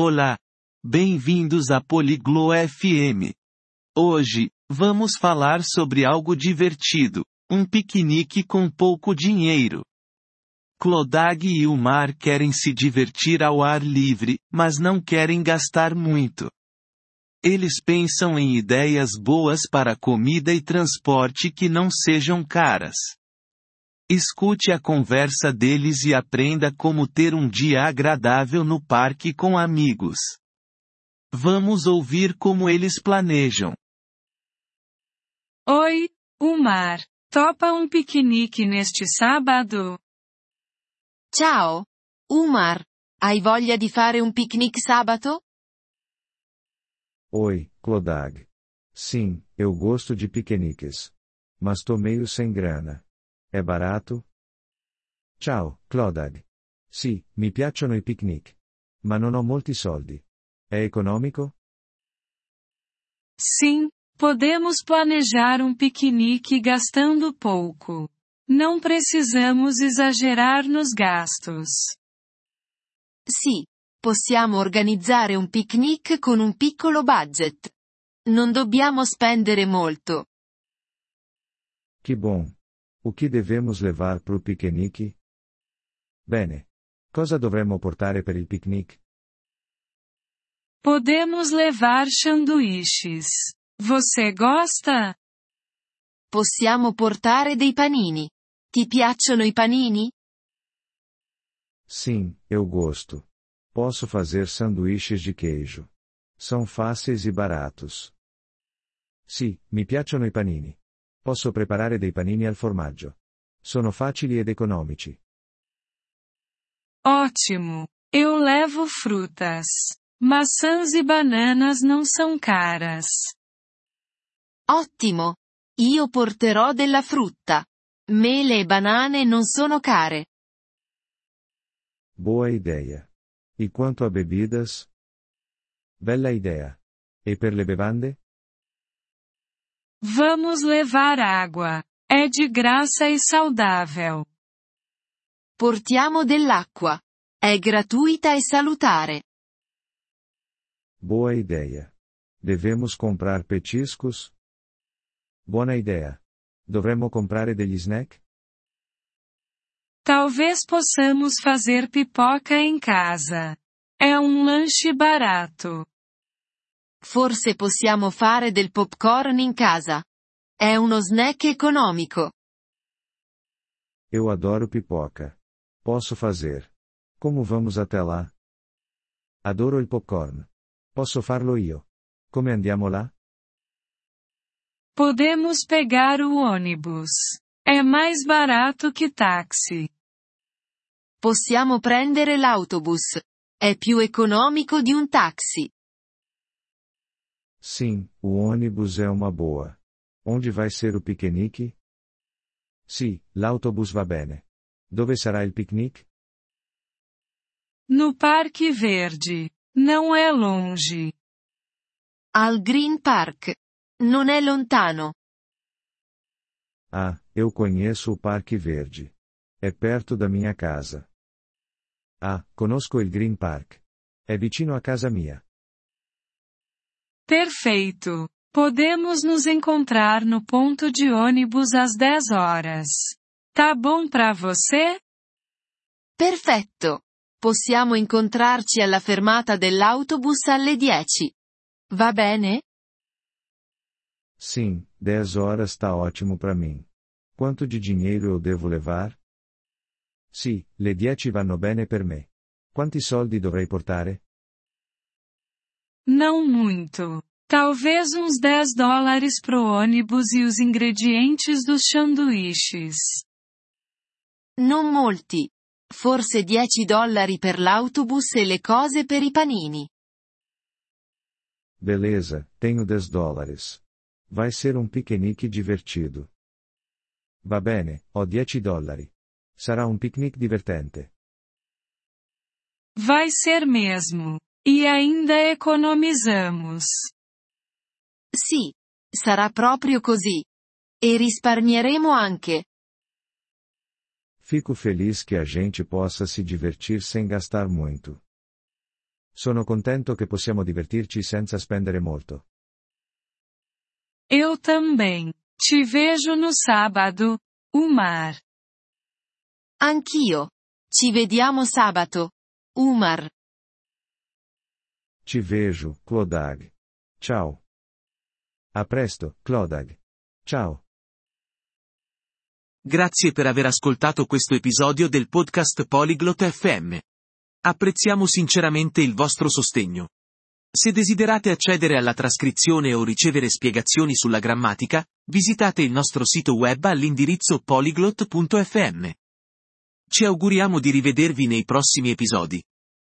Olá! Bem-vindos a Poliglo FM. Hoje, vamos falar sobre algo divertido: um piquenique com pouco dinheiro. Clodag e o Mar querem se divertir ao ar livre, mas não querem gastar muito. Eles pensam em ideias boas para comida e transporte que não sejam caras. Escute a conversa deles e aprenda como ter um dia agradável no parque com amigos. Vamos ouvir como eles planejam. Oi, Umar. Topa um piquenique neste sábado? Ciao. Umar. Hai voglia di fare un picnic sabato? Oi, Clodag. Sim, eu gosto de piqueniques. Mas tô meio sem grana. É barato? Ciao, Clodag. Sì, mi piacciono i picnic. Ma non ho molti soldi. È economico? Sim, podemos planejar um piquenique gastando pouco. Não precisamos exagerar nos gastos. Sì, possiamo organizzare un picnic con un piccolo budget. Non dobbiamo spendere molto. Que bom. O que devemos levar pro piquenique? Bene. Cosa dovremmo portare per il picnic? Podemos levar sanduíches. Você gosta? Possiamo portare dei panini. Ti piacciono i panini? Sim, eu gosto. Posso fazer sanduíches de queijo. São fáceis e baratos. Sì, mi piacciono i panini. Posso preparare dei panini al formaggio. Sono facili ed economici. Ótimo! Eu levo frutas. Maçãs e bananas não são caras. Ottimo! Io porterò della frutta. Mele e banane non sono care. Boa ideia. E quanto a bebidas? Bella idea. E per le bevande? Vamos levar água. É de graça e saudável. Portiamo dell'acqua. È gratuita e salutare. Boa ideia. Devemos comprar petiscos? Buona idea. Dovremmo comprare degli snack? Talvez possamos fazer pipoca em casa. É um lanche barato. Forse possiamo fare del popcorn in casa. È uno snack economico. Eu adoro pipoca. Posso fazer. Como vamos até lá? Adoro il popcorn. Posso farlo io. Come andiamo là? Podemos pegar o ônibus. É mais barato que táxi. Possiamo prendere l'autobus. È più economico di un taxi. Sim, o ônibus é uma boa. Onde vai ser o piquenique? Sì, l'autobus va bene. Dove sarà il picnic? No Parque Verde. Não é longe. Al Green Park. Non è lontano. Ah, eu conheço o Parque Verde. É perto da minha casa. Ah, conosco il Green Park. È vicino a casa mia. Perfeito. Podemos nos encontrar no ponto de ônibus às 10 horas. Tá bom pra você? Perfetto. Possiamo incontrarci alla fermata dell'autobus alle 10. Va bene? Sim, 10 horas tá ótimo para mim. Quanto de dinheiro eu devo levar? Sì, le 10 vanno bene per me. Quanti soldi dovrei portare? Não muito. Talvez uns 10 dólares pro ônibus e os ingredientes dos sanduíches. Non molti. Forse 10 dollari per l'autobus e le cose per i panini. Beleza, tenho 10 dólares. Vai ser um piquenique divertido. Va bene, ho 10 dollari. Sarà un picnic divertente. Vai ser mesmo. E ainda economizamos. Sì. Sarà proprio così. E risparmieremo anche. Fico feliz que a gente possa se divertir sem gastar muito. Sono contento che possiamo divertirci senza spendere molto. Eu também. Te vejo no sábado, Umar. Anch'io. Ci vediamo sabato. Umar. Ci vejo, Clodag. Ciao. A presto, Clodag. Ciao. Grazie per aver ascoltato questo episodio del podcast Polyglot FM. Apprezziamo sinceramente il vostro sostegno. Se desiderate accedere alla trascrizione o ricevere spiegazioni sulla grammatica, visitate il nostro sito web all'indirizzo polyglot.fm. Ci auguriamo di rivedervi nei prossimi episodi.